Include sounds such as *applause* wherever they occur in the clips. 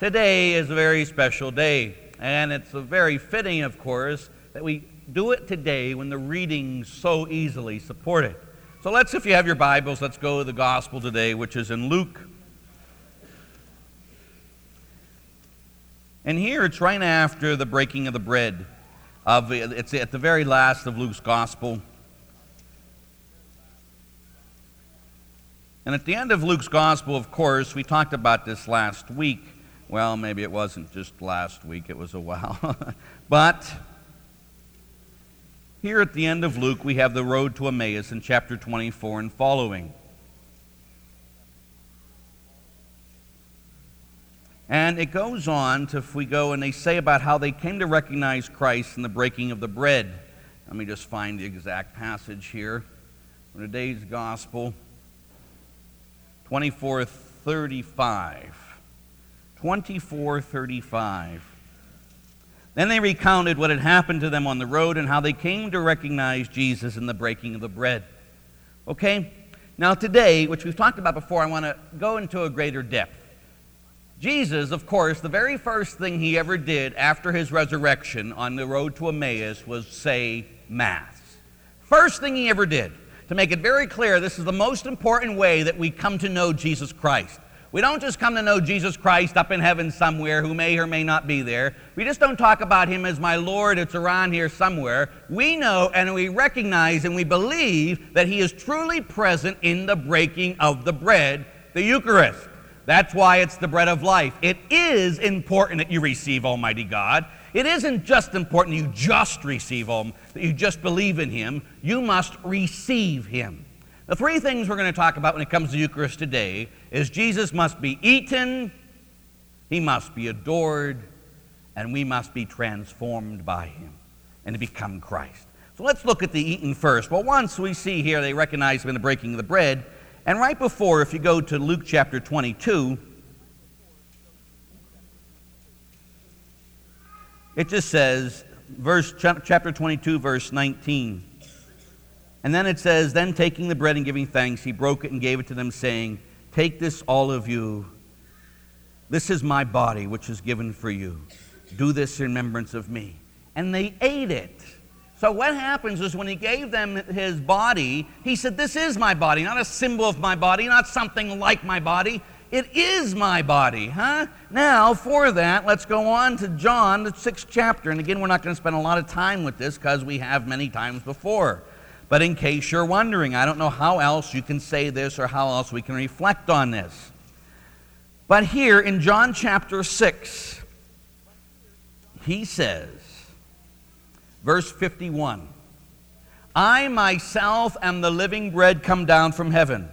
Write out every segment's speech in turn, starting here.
Today is a very special day, and it's very fitting, of course, that we do it today when the readings so easily support it. So let's, if you have your Bibles, let's go to the gospel today, which is in Luke. And here it's right after the breaking of the bread. Of, it's at the very last of Luke's gospel. And at the end of Luke's gospel, of course, we talked about this last week. Well, maybe it wasn't just last week, it was a while. *laughs* but here at the end of Luke, we have the road to Emmaus in chapter 24 and following. And it goes on to, if we go and they say about how they came to recognize Christ in the breaking of the bread. Let me just find the exact passage here from today's gospel 2435. 24:35. Then they recounted what had happened to them on the road and how they came to recognize Jesus in the breaking of the bread. Okay? Now today, which we've talked about before, I want to go into a greater depth. Jesus, of course, the very first thing he ever did after his resurrection on the road to Emmaus was say Mass. First thing he ever did. To make it very clear, this is the most important way that we come to know Jesus Christ. We don't just come to know Jesus Christ up in heaven somewhere who may or may not be there. We just don't talk about him as my Lord, it's around here somewhere. We know and we recognize and we believe that he is truly present in the breaking of the bread, the Eucharist. That's why it's the bread of life. It is important that you receive Almighty God. It isn't just important you just receive Him, that you just believe in Him. You must receive Him. The three things we're going to talk about when it comes to Eucharist today is Jesus must be eaten, he must be adored, and we must be transformed by him and to become Christ. So let's look at the eating first. Well, once we see here they recognize him in the breaking of the bread, and right before, if you go to Luke chapter 22, it just says, verse chapter 22, verse 19. And then it says, Then taking the bread and giving thanks, he broke it and gave it to them, saying, Take this, all of you. This is my body, which is given for you. Do this in remembrance of me. And they ate it. So, what happens is when he gave them his body, he said, This is my body, not a symbol of my body, not something like my body. It is my body, huh? Now, for that, let's go on to John, the sixth chapter. And again, we're not going to spend a lot of time with this because we have many times before. But in case you're wondering, I don't know how else you can say this or how else we can reflect on this. But here in John chapter 6, he says, verse 51 I myself am the living bread come down from heaven.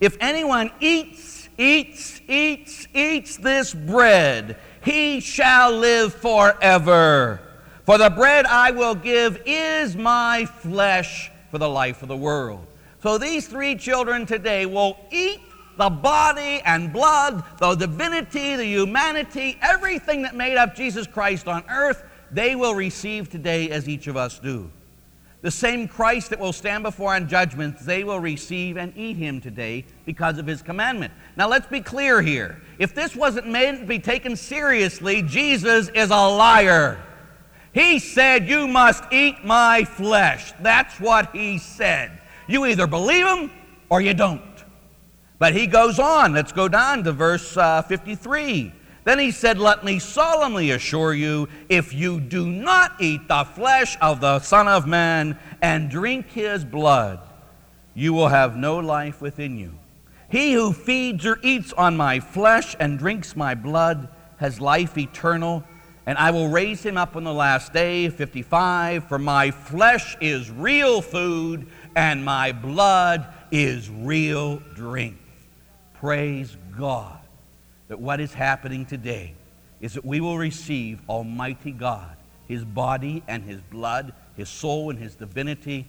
If anyone eats, eats, eats, eats this bread, he shall live forever. For the bread I will give is my flesh for the life of the world. So these three children today will eat the body and blood, the divinity, the humanity, everything that made up Jesus Christ on earth, they will receive today as each of us do. The same Christ that will stand before on judgment, they will receive and eat him today because of his commandment. Now let's be clear here. If this wasn't meant to be taken seriously, Jesus is a liar. He said, You must eat my flesh. That's what he said. You either believe him or you don't. But he goes on. Let's go down to verse uh, 53. Then he said, Let me solemnly assure you, if you do not eat the flesh of the Son of Man and drink his blood, you will have no life within you. He who feeds or eats on my flesh and drinks my blood has life eternal and I will raise him up on the last day, 55, for my flesh is real food and my blood is real drink. Praise God that what is happening today is that we will receive Almighty God, His body and His blood, His soul and His divinity,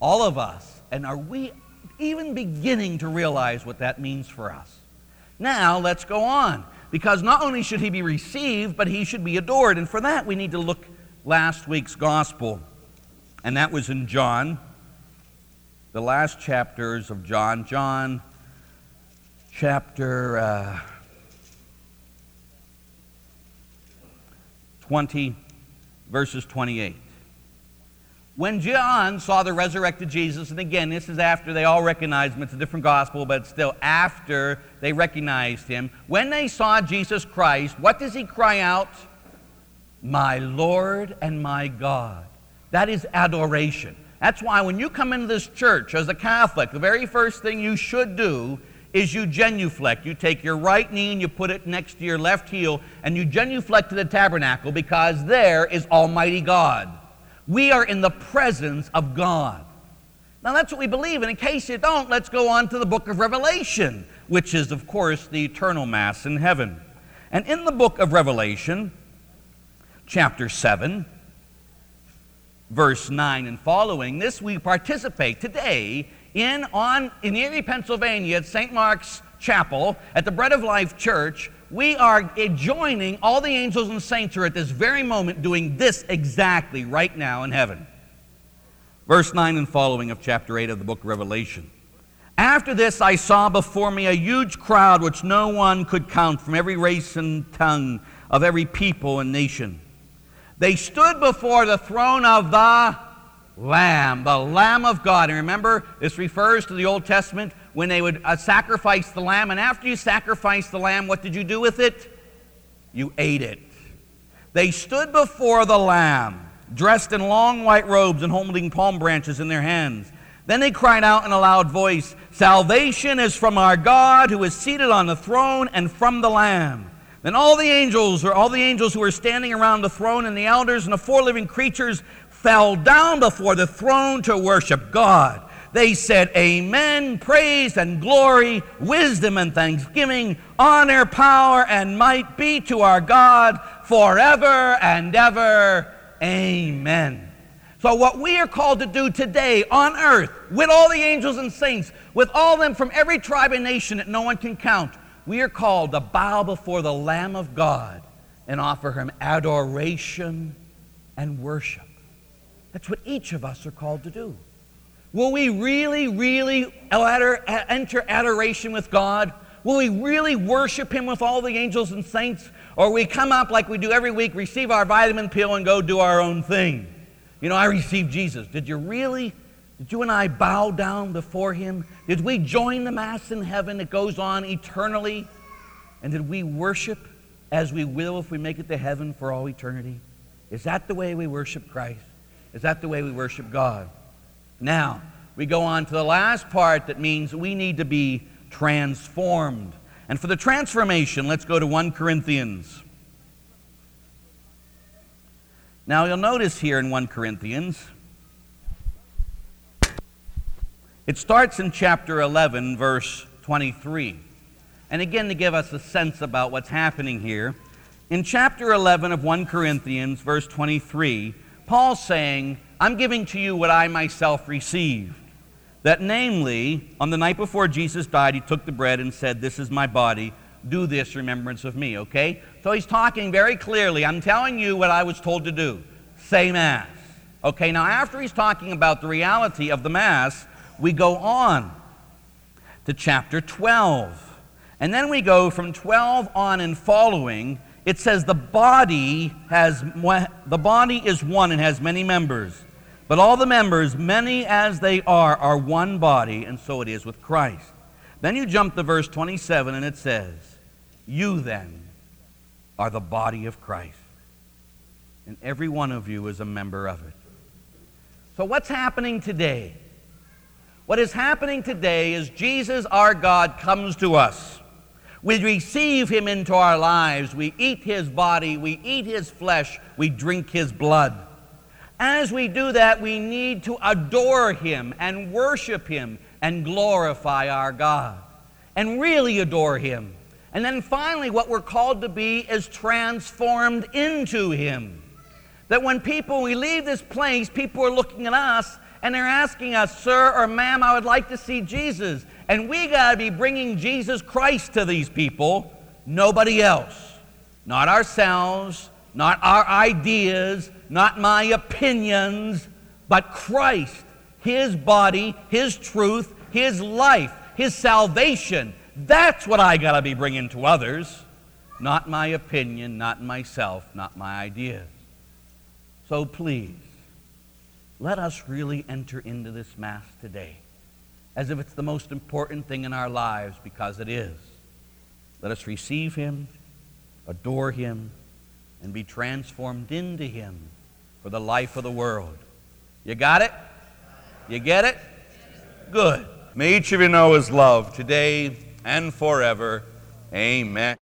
all of us. And are we even beginning to realize what that means for us? Now, let's go on. Because not only should he be received, but he should be adored. And for that, we need to look last week's gospel. And that was in John, the last chapters of John. John chapter uh, 20, verses 28. When John saw the resurrected Jesus, and again, this is after they all recognized him, it's a different gospel, but still after they recognized him. When they saw Jesus Christ, what does he cry out? My Lord and my God. That is adoration. That's why when you come into this church as a Catholic, the very first thing you should do is you genuflect. You take your right knee and you put it next to your left heel, and you genuflect to the tabernacle because there is Almighty God. We are in the presence of God. Now, that's what we believe, and in case you don't, let's go on to the book of Revelation, which is, of course, the eternal Mass in heaven. And in the book of Revelation, chapter 7, verse 9 and following, this we participate today in, on, in Erie, Pennsylvania, at St. Mark's Chapel, at the Bread of Life Church, we are joining all the angels and saints are at this very moment doing this exactly right now in heaven. Verse 9 and following of chapter 8 of the book of Revelation. After this, I saw before me a huge crowd which no one could count from every race and tongue, of every people and nation. They stood before the throne of the Lamb, the Lamb of God. And remember, this refers to the Old Testament when they would uh, sacrifice the lamb. And after you sacrifice the lamb, what did you do with it? You ate it. They stood before the lamb, dressed in long white robes and holding palm branches in their hands. Then they cried out in a loud voice Salvation is from our God who is seated on the throne and from the Lamb. Then all the angels, or all the angels who were standing around the throne, and the elders and the four living creatures fell down before the throne to worship God. They said, Amen, praise and glory, wisdom and thanksgiving, honor, power, and might be to our God forever and ever. Amen. So, what we are called to do today on earth, with all the angels and saints, with all them from every tribe and nation that no one can count, we are called to bow before the Lamb of God and offer him adoration and worship. That's what each of us are called to do. Will we really, really enter adoration with God? Will we really worship Him with all the angels and saints? Or we come up like we do every week, receive our vitamin pill, and go do our own thing? You know, I received Jesus. Did you really? Did you and I bow down before Him? Did we join the Mass in heaven that goes on eternally? And did we worship as we will if we make it to heaven for all eternity? Is that the way we worship Christ? Is that the way we worship God? Now, we go on to the last part that means we need to be transformed. And for the transformation, let's go to 1 Corinthians. Now, you'll notice here in 1 Corinthians, it starts in chapter 11, verse 23. And again, to give us a sense about what's happening here, in chapter 11 of 1 Corinthians, verse 23, Paul's saying, I'm giving to you what I myself received. That, namely, on the night before Jesus died, he took the bread and said, This is my body. Do this remembrance of me, okay? So he's talking very clearly. I'm telling you what I was told to do. Say Mass. Okay, now after he's talking about the reality of the Mass, we go on to chapter 12. And then we go from 12 on and following it says the body has the body is one and has many members but all the members many as they are are one body and so it is with christ. Then you jump to verse 27 and it says you then are the body of christ and every one of you is a member of it. So what's happening today? What is happening today is jesus our god comes to us we receive him into our lives. We eat his body. We eat his flesh. We drink his blood. As we do that, we need to adore him and worship him and glorify our God and really adore him. And then finally, what we're called to be is transformed into him. That when people, we leave this place, people are looking at us and they're asking us, Sir or ma'am, I would like to see Jesus. And we got to be bringing Jesus Christ to these people, nobody else. Not ourselves, not our ideas, not my opinions, but Christ, His body, His truth, His life, His salvation. That's what I got to be bringing to others. not my opinion, not myself, not my ideas. So please, let us really enter into this Mass today as if it's the most important thing in our lives because it is. Let us receive Him, adore Him, and be transformed into Him for the life of the world. You got it? You get it? Good. May each of you know His love today and forever. Amen.